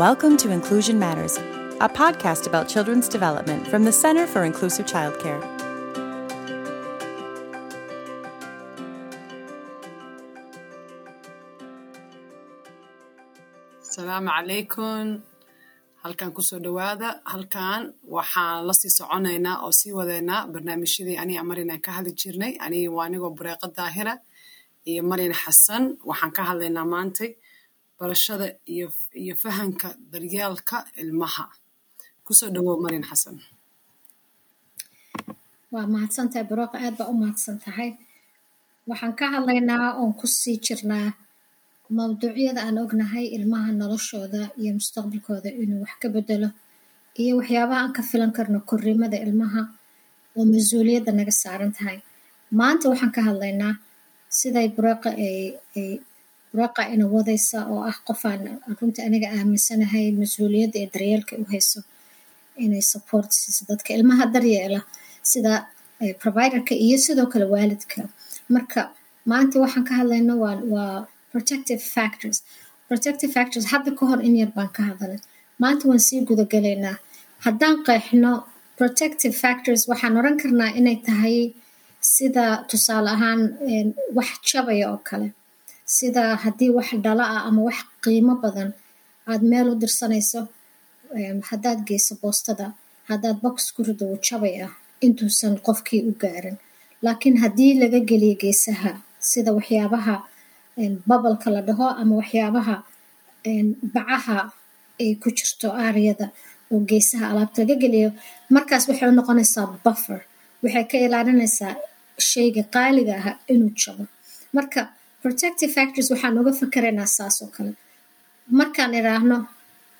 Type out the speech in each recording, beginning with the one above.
Welcome to Inclusion Matters, a podcast about children's development from the Center for Inclusive Childcare. asalaamu calaykum halkan ku soo dhowaada. Halkan waxaan la sii soconaynaa oo sii wadaynaa barnaamijyadii aniga marin aan ka hadli jirnay. Aniga waa anigoo bureeqa daahira iyo marin xasan waxaan ka hadlaynaa maantay barashada iyo iyo fahanka daryeelka ilmaha. Kusoo dhowow marin xasan waa mahadsantahay barooqa aad baa u mahadsan tahay waxaan ka hadlaynaa oon ku sii jirnaa mawduucyada aan ognahay ilmaha noloshooda iyo mustaqbalkooda inuu wax ka bedelo iyo waxyaabaha aan ka filan karno korrimada ilmaha oo mas'uuliyadda naga saaran tahay. Maanta waxaan ka hadlaynaa siday bureeqa ay bureeqa ina wadaysa oo ah qofaan runta aniga aaminsanahay mas'uuliyadda iyo daryeelka u hayso inay support siiso dadka ilmaha daryeela sida providerka iyo sidoo kale waalidka. Marka maanta waxaan ka hadlayno waa protective factors. Protective factors hadda ka hor in yar baan ka hadalay. Maanta waan sii gudagalaynaa haddaan qeexno protective factors waxaan oran karnaa inay tahay sida tusaale ahaan wax jabaya oo kale sida haddii wax dhala ah ama wax qiimo badan aad meel u dirsanayso haddaad geyso boostada haddaad box ku rido wuu jabay ah intuusan qofkii u gaarin. Laakiin haddii laga geliyo geesaha sida waxyaabaha babalka la dhaho ama waxyaabaha bacaha ay ku jirto aariyada oo geesaha alaabta laga geliyo markaas waxay noqonaysaa buffer. Waxay ka ilaalinaysaa shayga qaaliga ah inuu jabo. Marka protective factors waxaan uga fakaraynaa saas oo kale. Markaan idhaahno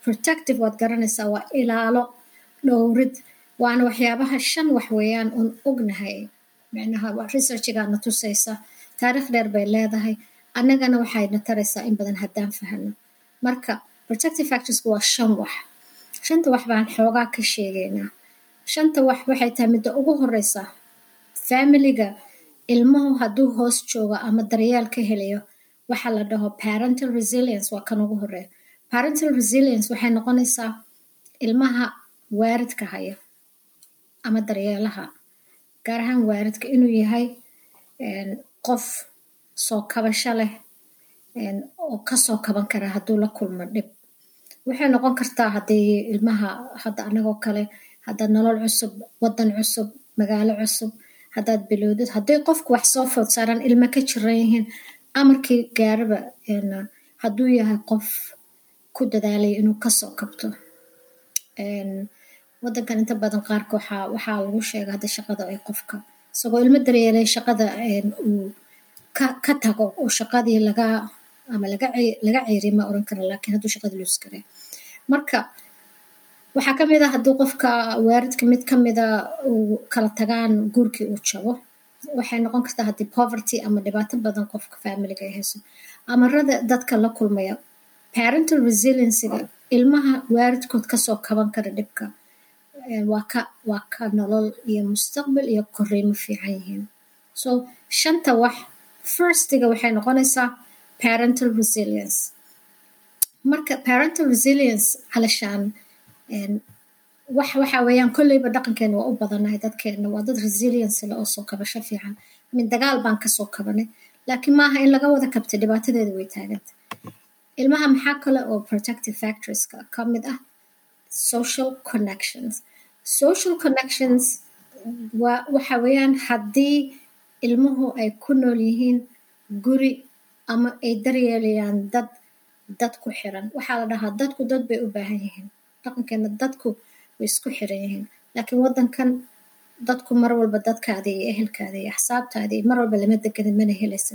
protective waad garanaysaa waa ilaalo dhowrid waana waxyaabaha shan wax weeyaan oon ognahay. Micnaha researchigaana tusaysa taariikh dheer bay leedahay annagana waxayna taraysaa in badan haddaan fahano marka protective factorsku waa shan wax. Shanta wax baan xoogaa ka sheegaynaa. Shanta wax waxay tahay midda ugu horeysa familiga ilmuhu hadduu hoos joogo ama daryeel ka helayo waxaa la dhaho parental resilience waa kan ugu horreeya parental resilience waxay noqonaysaa ilmaha waaridka haya ama daryeelaha gaar ahaan waaridka inuu yahay qof soo kabasho leh oo ka soo kaban kara hadduu la kulmo dhib. Waxay noqon kartaa haddii ilmaha hadda anagoo kale haddaad nolol cusub wadan cusub magaalo cusub haddaad bilowdid. Hadday qofku wax soo food saaraan ilma ka jiran yihiin amarkii gaaraba hadduu yahay qof ku dadaalaya inuu ka soo kabto. Wadankan inta badan qaarka waxaa lagu sheega hadda shaqada ay qofka isagoo ilmo daryeelay shaqada uu ka tago oo shaqadii laga ama laga laga ceeriy ma oran kara laakiin hadduu shaqada luus garay marka waxaa ka mid ah hadduu qofka waaridka mid ka mida uu kala tagaan guurkii uu jabo waxay noqon kartaa haddii poverty ama dhibaato badan qofka familiga ay hayso. Amarada dadka la kulmaya parental resiliencyga ilmaha waaridkood ka soo kaban kara dhibka waa ka nolol iyo mustaqbal iyo korriimo fiican yihiin. So shanta wax firstiga waxay noqonaysaa parental resilience. Marka parental resilience calashaan wax waxa weeyaan kolleyba dhaqankeena waa u badanahay dadkeena waa dad resilience le oo soo kabasho fiican. Min dagaal baan ka soo kabanay. Laakiin maaha in laga wada kabtay dhibaatadeeda way taaganta ilmaha maxaa kale oo protective factorska ka mid ah? Social connections. Social connections waa waxa weeyaan haddii ilmuhu ay ku nool yihiin guri ama ay daryeelayaan dad dad ku xiran. Waxaa la dhahaa dadku dad bay u baahan yihiin dhaqankeena dadku way isku xiran yihiin. Laakiin wadankan dadku mar walba dadkaada iyo ehelkaada iyo axsaabtaada iyo mar walba lama deganid mana helaysa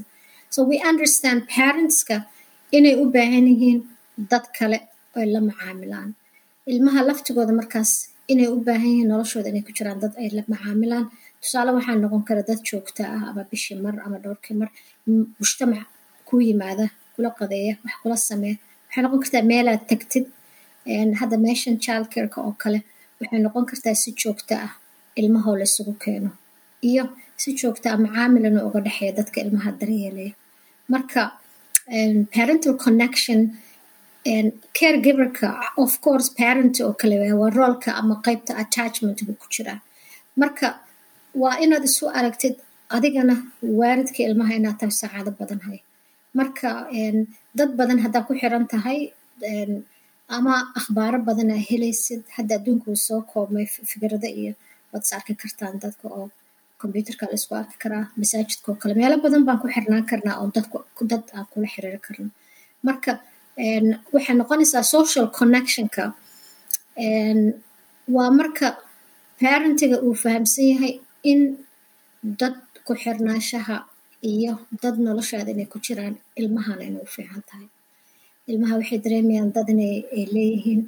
so we understand parentska inay u baahan yihiin dad kale oy la macaamilaan. Ilmaha laftigooda markaas inay u baahan yihiin noloshooda inay ku jiraan dad ay la macaamilaan. Tusaale waxaa noqon kara dad joogta ah ama bishii mar ama dhowrkii mar mujtamac ku yimaada kula qadeeya wax kula sameeya. Waxay noqon kartaa meelaad tagtid hadda meeshan careka oo kale waxay noqon kartaa si joogta ah ilmahoo laysugu keeno. Iyo si joogta ah macaamilana uga dhexeeya dadka ilmaha daryeelaya marka parental connection caregiverka of course parent oo kale waa roolka ama qeybta attachment buu ku jiraa. Marka waa inaad isu aragtid adigana waaridka ilmaha inaad tahay sacaado badan hay. Marka dad badan haddaa ku xiran tahay ama akhbaaro badan aa helaysid. Hadda adduunka uu soo koobmay fikrada iyo waad is arki kartaan dadka oo combyuterka la isku arki karaa masaajidka oo kale. Meelo badan baan ku xirnaan karnaa oo dad aan kula xiriiri karno. Marka waxay noqonaysaa social connectionka. Waa marka parentiga uu fahamsan yahay in dad ku xirnaanshaha iyo dad noloshaada inay ku jiraan ilmahana inay u fiican tahay ilmaha waxay dareemayaan dad inay leeyihiin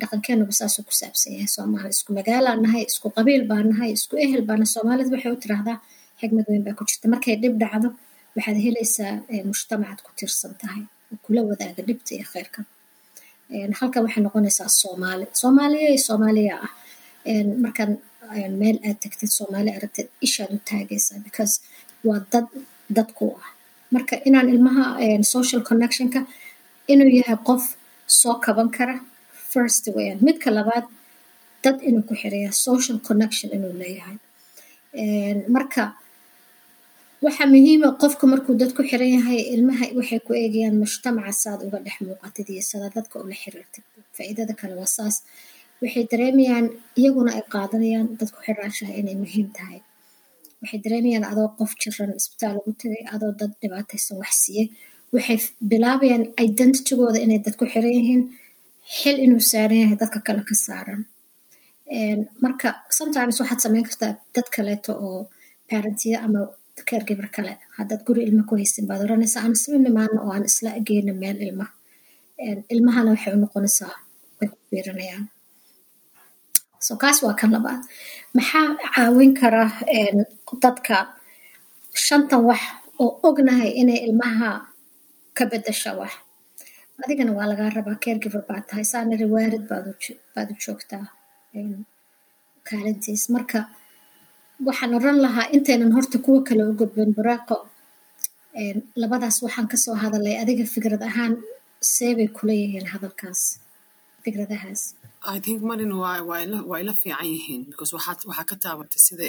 dhaqankeenuba saasuu ku saabsan yahay. Soomaali isku magaalaa nahay isku qabiil baa nahay isku ehel baana soomaalida waxay u tiraahdaa xigmad weyn baa ku jirta. Markay dhib dhacdo waxaad helaysaa mujtamacaad ku tirsan tahay. Kula wadaaga dhibta iyo khayrka. Halkan waxay noqonaysaa soomaali. Soomaaliya soomaaliya ah. Markaan meel aad tagtid soomaali aragtid ishaad u taagaysaa because waa dad dadku ah. Marka inaan ilmaha social connectionka inuu yahay qof soo kaban kara. First wayaan midka labaad dad inuu ku xiraya social connection inuu leeyahay. Marka waxaa muhiima qofka markuu dad ku xiran yahay ilmaha waxay ku eegayaan mujtamaca saad uga dhex muuqatid iyo sada dadka ula xiriirtid. Faa'iidada kale waa saas. Waxay dareemayaan iyaguna ay qaadanayaan dad ku xiraanshaha inay muhiim tahay. Waxay dareemayaan adoo qof jiran isbitaal ugu tagay adoo dad dhibaataysan wax siiyey waxay bilaabayaan identitygooda inay dad ku xiran yihiin xil inuu saaran yahay dadka kale ka saaran. Marka sometimes waxaad samayn kartaa dad kaleeto oo parentiya ama caregiver kale. Haddaad guri ilma ku haysin baad oranaysaa aan isla nimaano oo aan isla geyno meel ilma. Ilmahana waxay u noqonaysaa way so kaas waa kan labaad. Maxaa caawin kara dadka? Shantan wax oo ognahay inay ilmaha ka bedasha wax. Adigana waa lagaa rabaa caregiver baad tahay saanari waarid baad u joogtaa kaalintiis. Marka waxaan oran lahaa intaynan horta kuwa kale u gudbin buraaqo. Labadaas waxaan ka soo hadalay adiga fikrad ahaan seebay kula yihiin hadalkaas fikradahaas. I think marin waa ila fiican yihiin because waxaa ka taabatay sida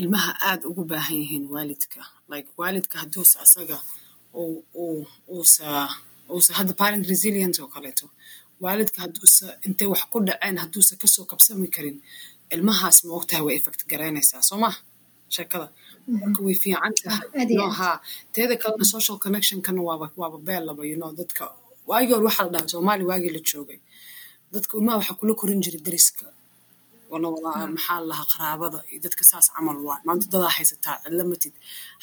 ilmaha aad ugu baahan yihiin waalidka. Like waalidka hadduusa asaga uusa hadda parent resilient oo kaleeto. Waalidka hadduusa intay wax ku dhaceen hadduusa ka soo kabsami karin ilmahaas ma ogtahay way effect garaynaysaa. Soo ma sheekada? Marka way fiican tahay no ha teeda kalena social connectionkana waaba waaba beel laba you know dadka waagii hore waxaa la dhahay soomaali waagii la joogay. Dadka ilmaha waxaa kula korin jiray deriska wana walaa maxaa lahaa qaraabada iyo dadka saas camal waa maanta dadaa haysataa cidla matid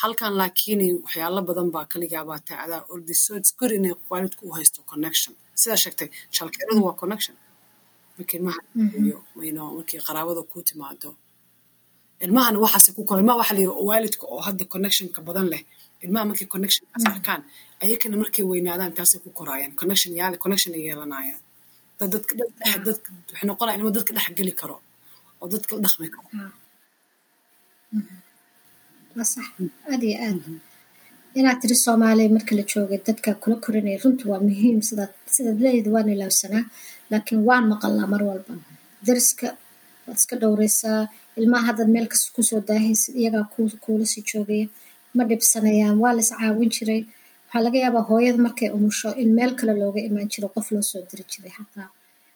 halkan laakiin waxyaalo badan baa kaligaabaa tahay adaa ordiso it's good inay waalidku u haysto connection sidaa sheegtay shalkeeradu waa connection markii ilmaha iyo markii qaraabada ku timaado ilmahana waxaase ku kora ilmaha waxa la yidhi waalidka oo hadda connectionka badan leh ilmaha markay connectionkaas arkaan ayakana markay weynaadaan taasay ku koraayaan connection yaale connection ay yeelanayaan dad dadka dad dad waxay noqonaya ilmo dadka dhex geli karo oo dadka la dhaqmi karo sax aad iyo aad inaad tiri soomaaliya marka la joogay dadka kula korinaya runtu waa muhiim sidaad sidaad leeyahay waan ilaawsanaa laakiin waan maqalnaa mar walba dariska waad iska dhowraysaa ilmaha haddaad meel kasta ku soo daahaysid iyagaa kuula sii joogaya ma dhibsanayaan waa la is caawin jiray waxaa laga yaabaa hooyada markay umusho in meel kale looga imaan jiro qof loo soo diri jiray xataa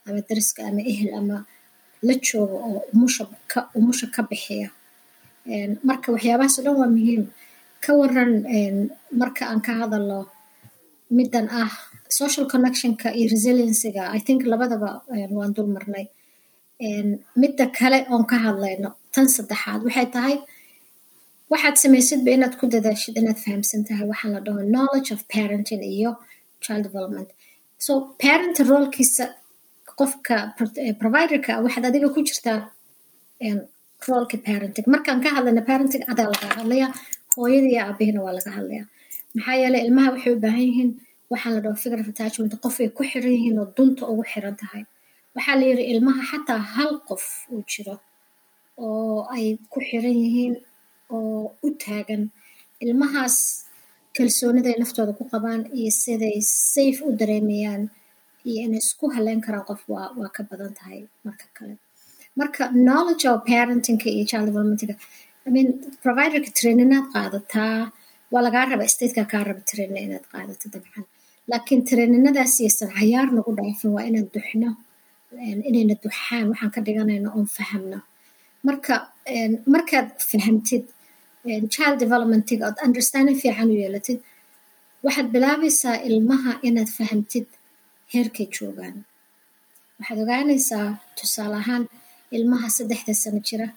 ama dariska ama ehel ama la jooga oo umusha ka bixiya marka waxyaabahaas dhan waa muhiim. Ka waran marka aan ka hadalno middan ah social connectionka iyo resiliencyga i think labadaba waan dul marnay. Midda kale oon ka hadlayno tan saddexaad waxay tahay waxaad samaysidba inaad ku dadaashid inaad fahamsan tahay waxaa la dhaho knowledge of parenting iyo child development. So parent roolkiisa qofka providerka waxaad adiga ku jirtaa roolka parenting. Markaan ka hadlayna parenting adaa laga hadlaya hooyada iyo aabihina waa laga hadlaya maxaa yeeley ilmaha waxay u baahan yihiin waxaa la dhaho figure of attachment qof ay ku xiran yihiin oo dunta ugu xiran tahay. Waxaa la yidhi ilmaha xataa hal qof uu jiro oo ay ku xiran yihiin oo u taagan. Ilmahaas kalsooniday naftooda ku qabaan iyo siday safe u dareemayaan iyo inay isku haleyn karaan qof waa ka badan tahay marka kale. Marka knowledge of parentingka iyo child developmentka I mean providerka traininaad qaadataa waa lagaa raba stateka kaa raba trainina inaad qaadato dabcan. Laakiin traininadaas iysan cayaar nagu dhaafin waa inaan duxno inayna duxaan. Waxaan ka dhiganayno oon fahamno. Marka markaad fahamtid child developmentiga ood understanding fiican u yeelatid waxaad bilaabaysaa ilmaha inaad fahamtid heerkay joogaan. Waxaad ogaanaysaa tusaale ahaan ilmaha saddexda sano jira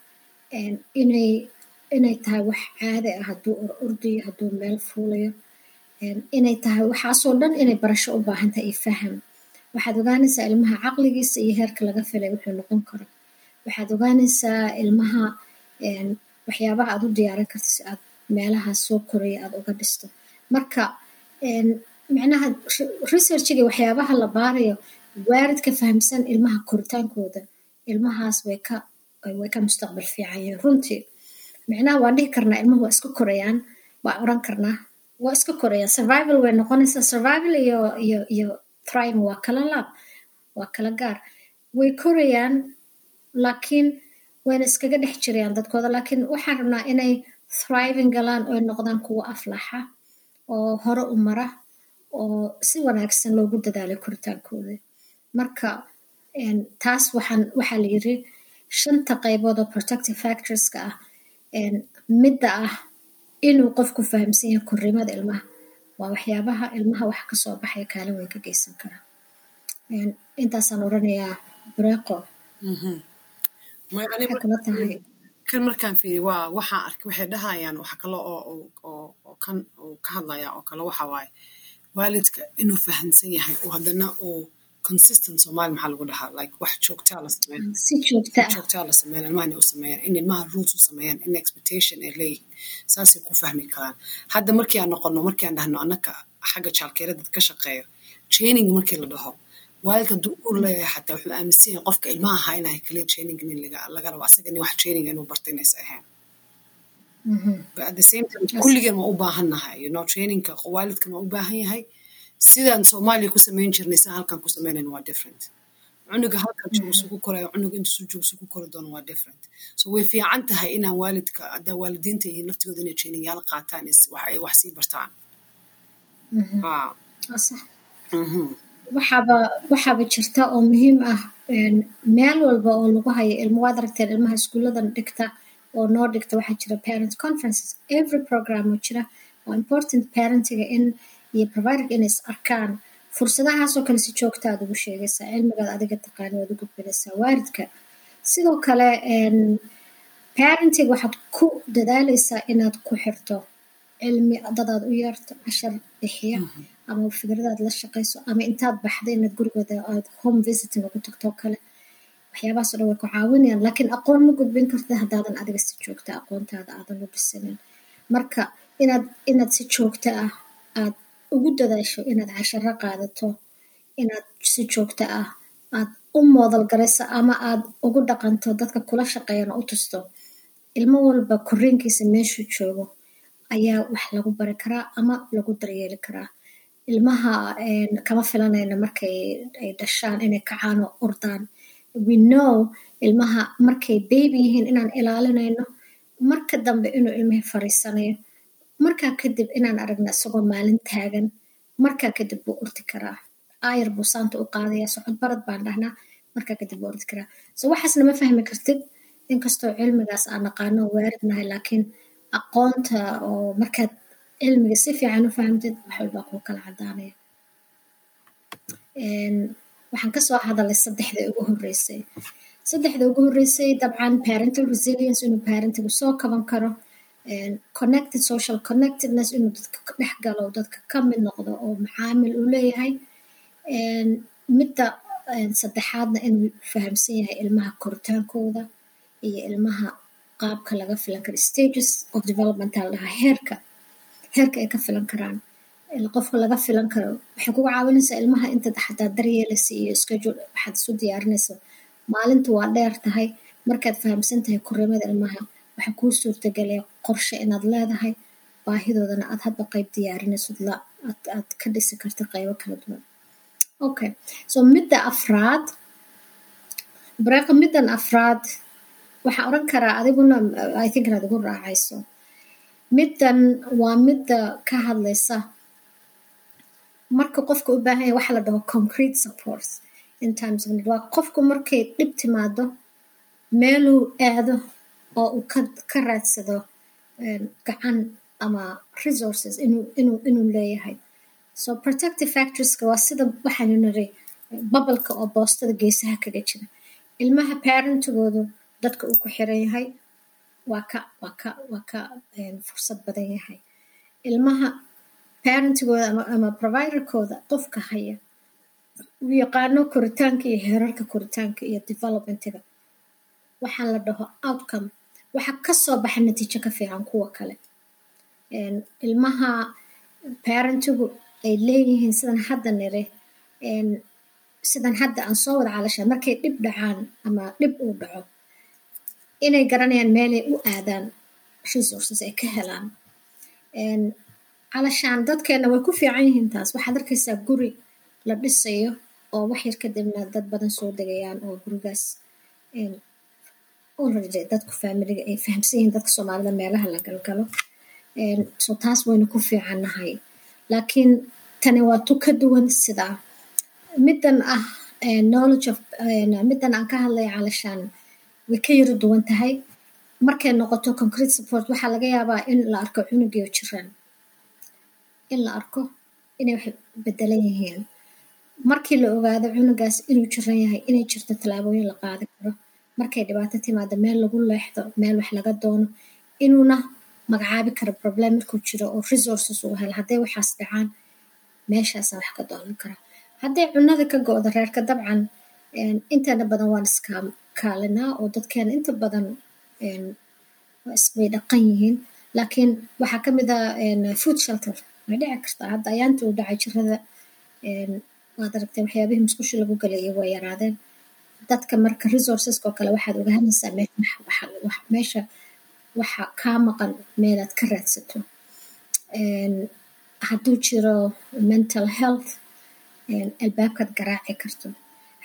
inay inay tahay wax caadi ah hadduu or ordayo hadduu meel fuulayo. Inay tahay waxaasoo dhan inay barasho u baahan tahay iyo faham. Waxaad ogaanaysaa ilmaha caqligiisa iyo heerka laga filay wuxuu noqon karo. Waxaad ogaanaysaa ilmaha waxyaabaha aad u diyaarin karto si aad meelaha soo koraya aad uga dhisto. Marka micnaha researchiga waxyaabaha la baarayo waaridka fahamsan ilmaha koritaankooda ilmahaas way ka mustaqbal fiican yihiin. Runtii micnaha waan dhihi karnaa ilmuhu waa iska korayaan waa oran karnaa waa iska korayaan. Survival way noqonaysaa survival iyo iyo iyo thrive waa kala laab waa kala gaar. Way korayaan laakiin wayna iskaga dhex jirayaan dadkooda. Laakiin waxaan rabnaa inay thriving galaan oy noqdaan kuwo aflaxa oo hore u mara oo si wanaagsan loogu dadaalay koritaankooda. Marka taas waxaan waxaa la yiri shanta qaybood oo protective factorska ah midda ah inuu qofku fahamsan yahay korrimada ilmaha. Waa waxyaabaha ilmaha wax ka soo baxaya kaalin weyn ka geysan kara intaasaan oranayaa kula tahay. Kan markaan fiiriy waa waxaa arkay waxay dhahayaan waxa kale oo oo kan uu ka hadlaya oo kale waxa waaye waalidka inuu fahamsan yahay oo haddana uu consistent soomaali maxaa lagu dhahaa? Like wax joogtaa la si joogtaa la sameeyan ilmahana u sameeyaan in ilmaha rules u sameeyaan in expectation ay leeyihiin. Saasay ku fahmi karaan. Hadda markii aan noqono markii aan dhahno annaka xagga jaalkeerada ka shaqeeyo training markii la dhaho waalidka hadduu ur leeyahay xataa wuxuu aaminsan yahay qofka ilmaha ahaa inay kaliya training in laga rabo asaga nin wax training inuu barta inaysa ahayn but at the same time kulligeen waa u baahan nahay you know trainingka waalidkan waa u baahan yahay. Sidaan soomaaliya ku samayn jirnay sidaan halkan ku samaynayn waa different. Cunuga halkan joogo sugu korayo cunuga inta suu joogo sugu kori doono waa different. So way fiican tahay inaan waalidka haddaa waalidiinta iyo naftigooda inay training yaal qaataan ay wax sii bartaan. Waxaaba waxaaba jirta oo muhiim ah meel walba oo lagu hayo ilmo waad aragteen ilmaha iskuulladan dhigta oo noo dhigta waxaa jira parent conferences. Every program oo jira oo important parentiga in iyo providerka inay is arkaan. Fursadahaasoo kale si joogta aad ugu sheegaysaa cilmigaad adiga taqaani waad u gudbinaysaa waaridka sidoo kale parenting waxaad ku dadaalaysaa inaad ku xirto cilmi dadaad u yeerto cashar bixiya ama fikradaad la shaqayso ama intaad baxda inaad gurigooda aad home visiting ugu tagto kale waxyaabahaasoo dhan way ku caawinayaan laakiin aqoon ma gudbin karta haddaadan adiga si joogta aqoontaada aadan u dhisanin marka inaad inaad si joogta ah aad ugu dadaasho inaad casharo qaadato inaad si joogta ah aad u moodal garayso ama aad ugu dhaqanto dadka kula shaqeeyana u tusto ilmo walba korriinkiisa meeshuu joogo ayaa wax lagu bari karaa ama lagu daryeeli karaa. Ilmaha kama filanayna markay ay dhashaan inay kacaan oo ordaan we know ilmaha markay baby yihiin inaan ilaalinayno marka dambe inuu ilmihii fariisanayo markaa kadib inaan aragna isagoo maalin taagan markaa kadib buu ordi karaa. Aayar buu saanta u qaadaya socod barad baan dhahnaa markaa kadib buu ordi karaa. So waxaasna ma fahmi kartid inkastoo cilmigaas aan naqaano waaridnahay laakiin aqoonta oo markaad cilmiga si fiican u fahamtid wax walbaa kuu kala cadaanaya waxaan ka soo hadalay saddexda ugu horeysay saddexda ugu horeysay dabcan parental resilience inuu parentigu soo kaban karo connected social connectedness inuu dadka dhex galo dadka ka mid noqdo oo macaamil uu leeyahay. Midda saddexaadna inuu fahamsan yahay ilmaha koritaankooda iyo ilmaha qaabka laga filan karo stages of development aa ladhahaa heerka heerka ay ka filan karaan qofka laga filan karo waxay kugu caawinaysaa ilmaha inta xataa daryeelaysa iyo schedule waxaad isu diyaarinaysa maalinta waa dheer tahay markaad fahamsan tahay korrimada ilmaha waxaa kuu suurtagelaya qorshe inaad leedahay baahidoodana aad hadba qayb diyaarinayso la aad ka dhisi karta qaybo kala duwan. Okay so midda afraad bareeqa middan afraad waxaan oran karaa adiguna i think inaad igu raacayso. Middan waa midda ka hadlaysa marka qofka u baahan yahay waxa la dhaho concrete support in times of need waa qofku markay dhib timaado meeluu aado oo uu ka raadsado gacan ama resources inuu leeyahay. So protective factorska waa sida waxaanu niri babalka oo boostada geesaha kaga jira. Ilmaha parentigoodu dadka uu ku xiran yahay waa ka ka fursad badan yahay. Ilmaha parentigooda ama, ama providerkooda qofka haya. Uu yaqaano koritaanka iyo heerarka koritaanka iyo developmentiga waxaa la dhaho outcome. Waxa ka soo baxa natiijo ka fiican kuwa kale. Ilmaha parentigu ay leeyihiin sidan hadda nire sidan hadda aan soo wada calashaa markay dhib dhacaan ama dhib uu dhaco inay garanayaan meelay u aadaan resources ay ka helaan calashaan dadkeena way ku fiican yihiin taas. Waxaad arkaysaa guri la dhisayo oo wax yar kadibna dad badan soo degayaan oo gurigaas dadku familiga ay fahamsan yihiin dadka soomaalida meelaha la galgalo. So taas waynu ku fiicannahay laakiin tani waa tu ka duwan sidaa. Middan ah knowledge of middan aan ka hadlaya calashaan way ka yaro duwan tahay. Markay noqoto concrete support waxaa laga yaabaa in la arko cunugiyo jiran in la arko inay wax bedelan yihiin. Markii la ogaado cunugaas inuu jiran yahay inay jirto tallaabooyin la qaadi karo markay dhibaato timaado meel lagu leexdo meel wax laga doono inuuna magacaabi karo problem markuu jiro oo resources uu helo. Hadday waxaas dhacaan meeshaasaa wax ka doonan kara hadday cunada ka go-do reerka dabcan inteena badan waan iskaalinaa oo dadkeena inta badan way dhaqan yihiin. Laakiin waxaa ka mid ah food shelter way dhici kartaa hadda ayaanta uu dhacay jirada waad aragtay waxyaabihii musqusha lagu galayay way yaraadeen. Dadka marka resourceska oo kale waxaad ogaanaysaa meesha waxa kaa maqan meelaad ka raadsato. Hadduu jiro mental health albaabkaad garaaci karto.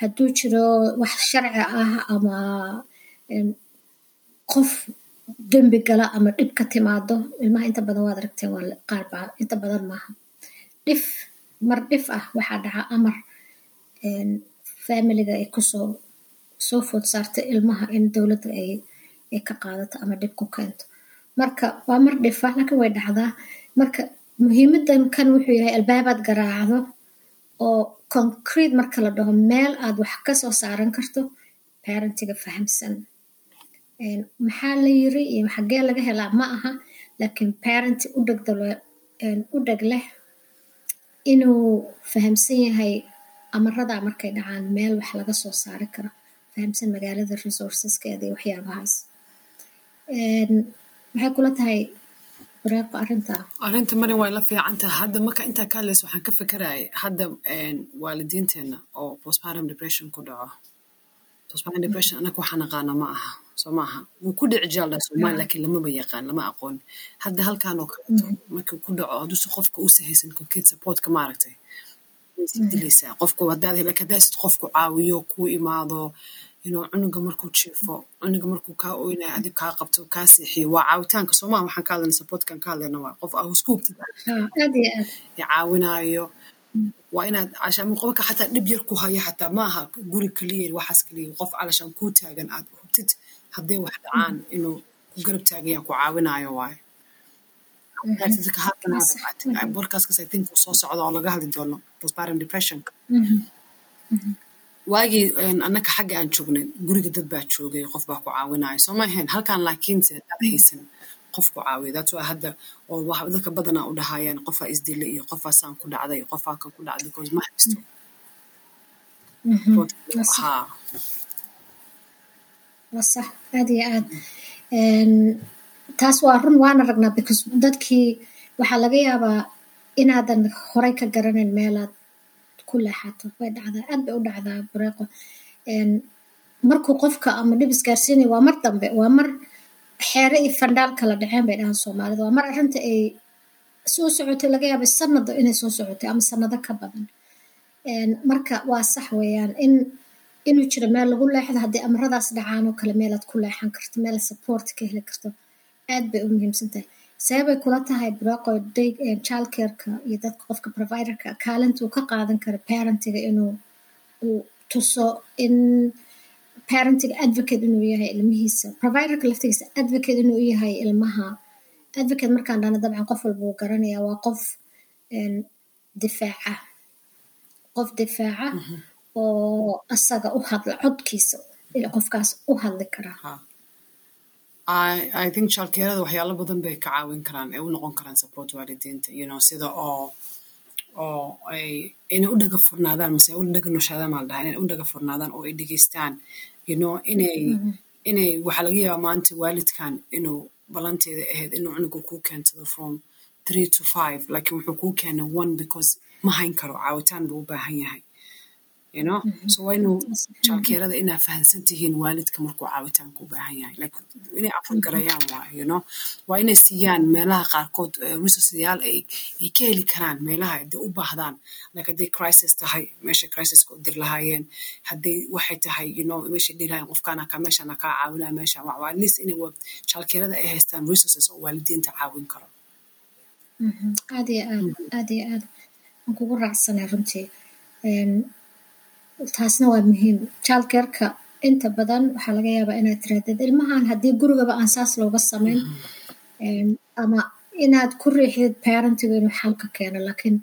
Hadduu jiro wax sharci ah ama qof dembi gala ama dhib ka timaado ilmaha inta badan waad aragteen waa qaar baa inta badan maaha. Dhif mar dhif ah waxaa dhaca amar familiga ay ku soo soo food saarta ilmaha in dowladda ay ka qaadato ama dhib ku keento. Marka waa mar dhifa laakiin way dhacdaa. Marka muhiimadan kan wuxuu yahay albaabaad garaacdo oo concrete marka la dhaho meel aad wax ka soo saaran karto parentiga fahamsan maxaa la yiri? Iyo xagee laga helaa? Ma aha. Laakiin parent u dheg leh inuu fahamsan yahay amaradaa markay dhacaan meel wax laga soo saari karo. Fahamsan magaalada resourceskeeda iyo waxyaabahaas. Maxay kula tahay bareeqo arrintaa arrinta marin way la fiican tahay hadda marka intaa ka hadlaysa waxaan ka fikirayay hadda waalidiinteena oo postpartum depression ku dhaco. Postpartum depression anaka waxaa naqaana ma aha soo maaha wuu ku dhici jaaldaa soomaali laakiin lamaba yaqaan lama aqoon. Hadda halkan oo kaleeto markii ku dhaco hadduuse qofka haysan concrete supportka maaragtay sii dilaysaa qofku laakiin haddaa qofku caawiyo kuu imaado inuu cunuga markuu jiifo cunuga markuu kaa oynayo adig kaa qabto kaa seexiyo waa caawitaanka soomaa waxaan ka hadlayna supportkan ka hadlayna waa qof ahuskuubti aad iyo aad. Caawinaayo. Waa inaad qofka xataa dhib yar ku haya xataa ma aha guri kaliya waxaas kaliya qof calashaan kuu taagan aad hubtid hadday wax dhacaan inuu ku garab taagayaan ku caawinaayo waaye bolkaaskas i think soo socda oo laga hadli doono depressionka waagii annaka xagga aan joognay guriga dad baa joogay qof baa ku caawinaayo. Soo ma ahayn halkan laakiinse dad haysan qof ku caawiya that's why hadda oo dadka badanaa u dhahayaan qofaa isdila iyo qofaasaan ku dhacday qofaa kan ku dhacday because ma haysto waa sax aad iyo aad. Taas waa run waana ragnaa because dadkii waxaa laga yaabaa inaadan horay ka garanayn meelaad ku leexato. Way dhacdaa aad bay u dhacdaa bareeqo markuu qofka ama dhib isgaarsiinaya waa mar dambe waa mar xeere iyo fandhaal kala dhaceen bay dhahaan soomaalida waa mar arrinta ay soo socotay laga yaabay sanado inay soo socotay ama sanado ka badan. Marka waa sax weeyaan. In inuu jiro meel lagu leexdo haddii amradaas dhacaan oo kale meelaad ku leexan karto meel support ka heli karto aad bay u muhiimsan tahay seebay kula tahay broqo childcareka iyo dadka qofka providerka kaalinta uu ka qaadan karo parentiga inuu uu tuso in parentiga advocate inuu yahay ilmihiisa. Providerka laftigiisa advocate inuu yahay ilmaha. Advocate markaan dhana dabcan qof walba uu garanaya waa qof difaaca. Qof difaaca oo asaga u hadla codkiisa qofkaas u hadli kara. I think shalkeerada waxyaalo badan bay ka caawin karaan ay u noqon karaan support waalidiinta you know sida oo oo ay inay u dhaga furnaadaan mase u dhaga noshaadaan maa la dhahaa inay u dhaga furnaadaan oo ay dhegeystaan you know inay inay waxaa laga yaabaa maanta waalidkan inuu balanteeda ahayd inuu cunuga kuu keensado from three to five laakiin wuxuu kuu keenay one because ma hayn karo caawitaan buu u baahan yahay you know? So waa inuu jaalkeerada inaa fahansan tihiin waalidka markuu caawitaanka u baahan yahay? Like inay afargarayaan waa you know? Waa inay siiyaan meelaha qaarkood resourceyaal ay ay ka heli karaan meelaha hadday u baahdaan. Like hadday crisis tahay meesha crisiska u dir lahaayeen. Hadday waxay tahay you know meesha dhilahayen qofkaana ka meeshana kaa caawinaya meesha waa at least inay jaalkeerada ay haystaan resources oo waalidiinta caawin karo. Aad iyo aad aad iyo aad. Aan kugu raacsanay runtii taasna waa muhiim. Childcareka inta badan waxaa laga yaabaa inaad tirahdid ilmahan haddii gurigaba aan saas looga samayn ama inaad ku riixdid parentiga inuu xalka keeno. Laakiin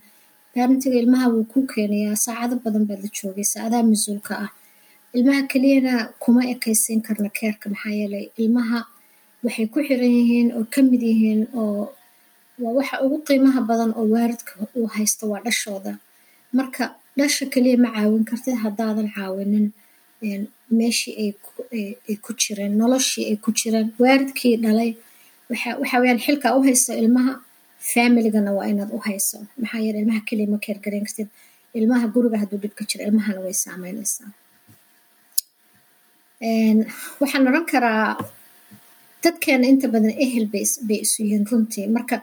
parentiga ilmaha wuu ku keenayaa saacado badan baad la joogaysa adaa mas'uulka ah. Ilmaha keliyana kuma ekaysiin karna keerka maxaa yeelay ilmaha waxay ku xiran yihiin oo ka mid yihiin oo waa waxa ugu qiimaha badan oo waaridka uu haysto waa dhashooda. Marka dhasha keliya ma caawin kartid haddaadan caawinin meeshii ay ku jireen noloshii ay ku jireen waaridkii dhalay. Waxa weyaan xilkaa u hayso ilmaha familigana waa inaad u hayso. Maxaa yeele ilmaha keliya ma keergarayn kartid. Ilmaha guriga hadduu dhib ka jiro ilmahana way saameynaysaa waxaan oran karaa dadkeena inta badan ehel bay isu yihiin runtii. Marka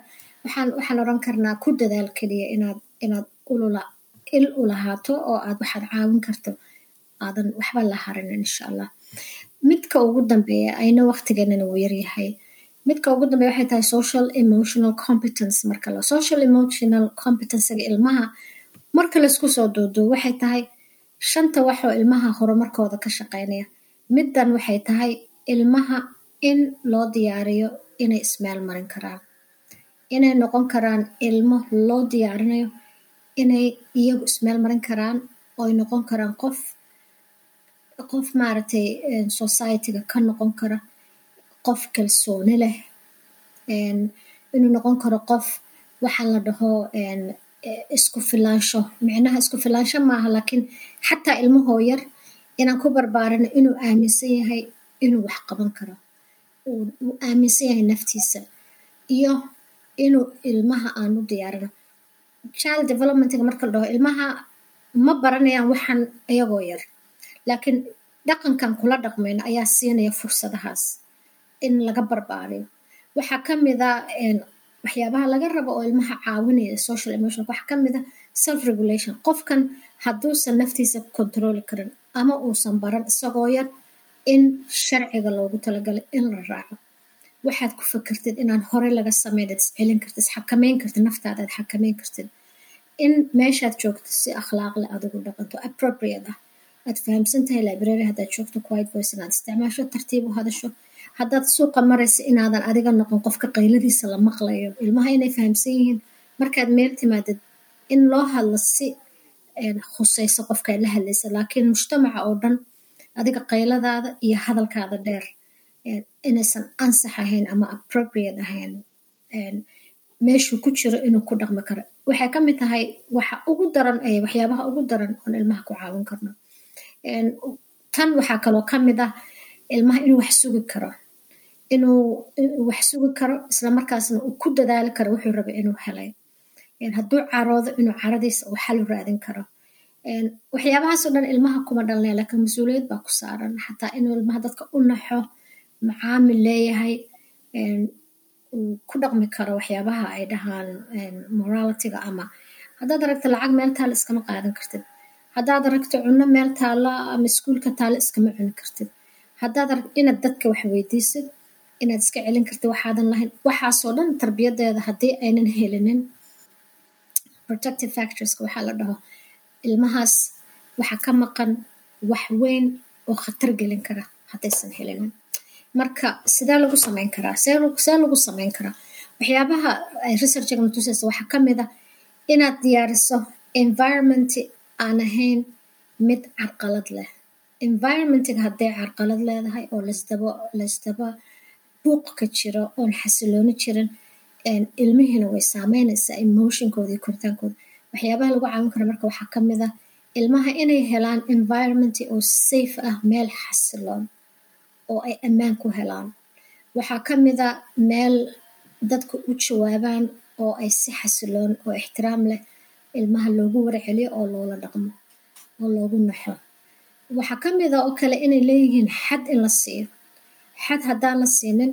waxaan oran karnaa ku dadaal keliya inaad inaad ulula il u lahaato oo aad waxaad caawin karto. Aadan waxba la harinin insha allah midka ugu dambeeya ayna waqtigeenana wuu yaryahay midka ugu dambeeya waxay tahay social emotional competence. Marka la social emotional competencega ilmaha marka la isku soo duuduo waxay tahay shanta waxoo ilmaha horumarkooda ka shaqeynaya. Middan waxay tahay ilmaha in loo diyaariyo inay ismeel marin karaan. Inay noqon karaan ilmo loo diyaarinayo inay iyagu ismeel marin karaan ooy noqon karaan qof qof maaragtay societyga ka noqon kara qof kalsooni leh inuu noqon karo qof waxa la dhaho isku filaansho. Micnaha isku filaansho maaha laakiin xataa ilmahoo yar inaan ku barbaarino inuu aaminsan yahay inuu wax qaban karo. Uu aaminsan yahay naftiisa iyo inuu ilmaha aan u diyaarino child developmentga marka la dhaho ilmaha ma baranayaan waxaan iyagoo yar laakiin dhaqankan kula dhaqmayno ayaa siinaya fursadahaas in laga barbaariyo waxaa ka mida waxyaabaha laga rabo oo ilmaha caawinaya social emotion waxaa ka mida self regulation qofkan hadduusan naftiisa controli karin ama uusan baran isagoo yar in sharciga loogu talagalay in la raaco waxaad ku fakertid inaan horey laga sameynad iscelin kartid isxakameyn kartid naftaada aad xakameyn kartid. In meeshaad joogto si akhlaaqle adigu dhaqanto appropriate ah. Aad fahamsan library haddaad joogto quiet voice inaad isticmaasho tartiib u hadasho. Haddaad suuqa maraysa inaadan adiga noqon qofka qayladiisa la maqlayo. Ilmaha inay fahamsan yihiin. Markaad meel timaadid in loo hadlo si khusayso qofkaad la hadlaysa laakiin mujtamaca oo dhan adiga qayladaada iyo hadalkaada dheer inaysan ansax ahayn ama appropriate ahayn meeshuu ku jiro inuu ku dhaqmi karo. Waxay ka mid tahay waxa ugu daran waxyaabaha ugu daran oon ilmaha ku caawin karno. Tan waxaa kaloo ka mid ah ilmaha inuu wax sugi karo. Inuu wax sugi karo islamarkaasna uu ku dadaali karo wuxuu raba inuu helay. Hadduu caroodo inuu caradiisa uu xal raadin karo. Waxyaabahaasoo dhan ilmaha kuma dhalnaya laakiin mas'uuliyad baa ku saaran. Xataa inuu ilmaha dadka u naxo macaamil leeyahay ku dhaqmi karo waxyaabaha ay dhahaan moralityga ama haddaad aragto lacag meel taala iskama qaadan kartid. Haddaad aragto cunno meel taala ama iskuulka taala iskama cuni kartid. Haddaad aragto inaad dadka wax weydiisid inaad iska celin kartid waxaadan lahayn. Waxaasoo dhan tarbiyadeeda haddii aynan helinin protective factorska waxaa la dhaho. Ilmahaas waxaa ka maqan wax weyn oo khatar gelin kara haddaysan helinin marka sidee lagu sameyn karaa? See lagu sameyn karaa? Waxyaabaha ay researchiga natusaysa waxaa ka mid a inaad diyaariso environment aan ahayn mid carqalad leh. Environmentiga hadday carqalad leedahay oo laysdaba laysdaba buuq ka jiro oon xasilooni jirin ilmihiina way saameynaysaa emotionkooda koritaankooda. Waxyaabaha lagu caawin karo marka waxaa ka mid ah ilmaha inay helaan environment oo safe ah meel xasiloon oo ay ammaan ku helaan. Waxaa ka mid a meel dadka u jawaabaan oo ay si xasiloon oo ixtiraam leh ilmaha loogu warceliyo oo loola dhaqmo oo loogu naxo. Waxaa ka mid a oo kale inay leeyihiin xad in la siiyo. Xad haddaan la siinin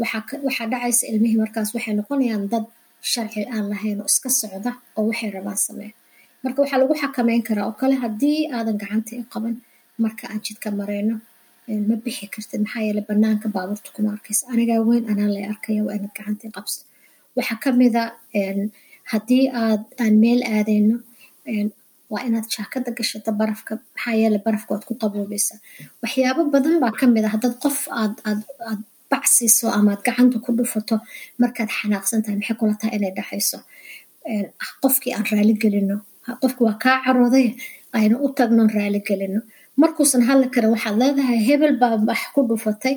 waxaa dhacaysa ilmihii markaas waxay noqonayaan dad sharci aan lahayn oo iska socda oo waxay rabaan sameyn. Marka waxaa lagu xakameyn karaa oo kale haddii aadan gacanta i qaban marka aan jidka marayno ma bixi kartid maxaa yeele banaanka baabuurta kuma arkaysa anigaa weyn anaa lay arkaya waa inaad gacanta i qabsa waxaa ka mid a haddii aan meel aadayno waa inaad jaakada gashato barafka maxaa yeele barafka waad ku qaboobaysaa waxyaabo badan baa ka mid a haddaad qof aad aad aad bac siiso amaad gacanta ku dhufato markaad xanaaqsan tahay maxay kula tahay inay dhaxayso? Qofkii aan raali gelino qofki waa kaa carooday aynu u tagnoon raali gelino markuusan hadli karin waxaad leedahay hebel baa wax ku dhufatay.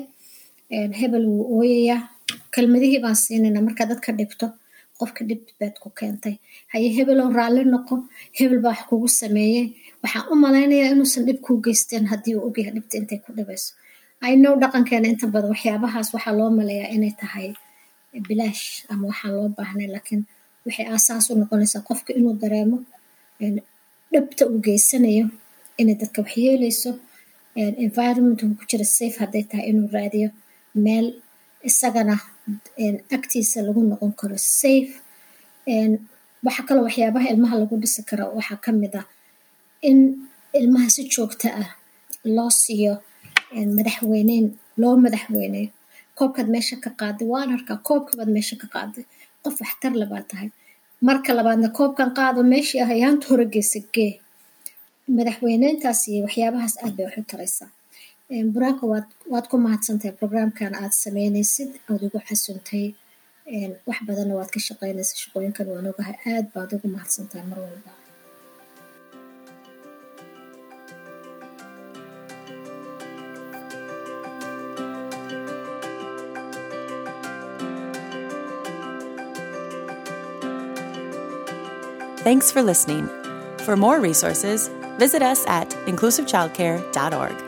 Hebel wuu ooyayaa. Kelmadihii baan siinayna markaa dadka dhibto qofka dhib baad ku keentay. Haye hebeloo raalli noqo hebel baa wax kugu sameeyey waxaan u malaynayaa inuusan dhib kuu geysteen haddii uu ogyahay dhibta intay ku dhibayso. Aynow dhaqankeena inta badan waxyaabahaas waxaa loo maleeyaa inay tahay bilaash ama waxaan loo baahnay laakiin waxay aasaas u noqonaysaa qofka inuu dareemo dhabta uu geysanayo inay dadka waxyeeleyso environment ku jira safe hadday tahay inuu raadiyo meel isagana agtiisa lagu noqon karo safe. Waxaa kaloo waxyaabaha ilmaha lagu dhisi karo waxaa ka mid ah in ilmaha si joogta ah loo siiyo madaxweyneyn loo madaxweyneyo koobkaad meesha ka qaaday waan arkaa koobkabaad meesha ka qaaday qof waxtar labaad tahay. Marka labaadna koobkan qaado meeshii ah ayaanta hore geysa gee madaxweyneyntaas iyo waxyaabahaas aad bay waxu taraysaa buraanka waad ku mahadsantahay programkan aad sameynaysid ood ugu casuntay wax badanna waad ka shaqeynaysa shaqooyinkan waan ogahay aad baad ugu mahadsantahay mar walba. Thanks for listening. For more resources, visit us at inclusivechildcare.org.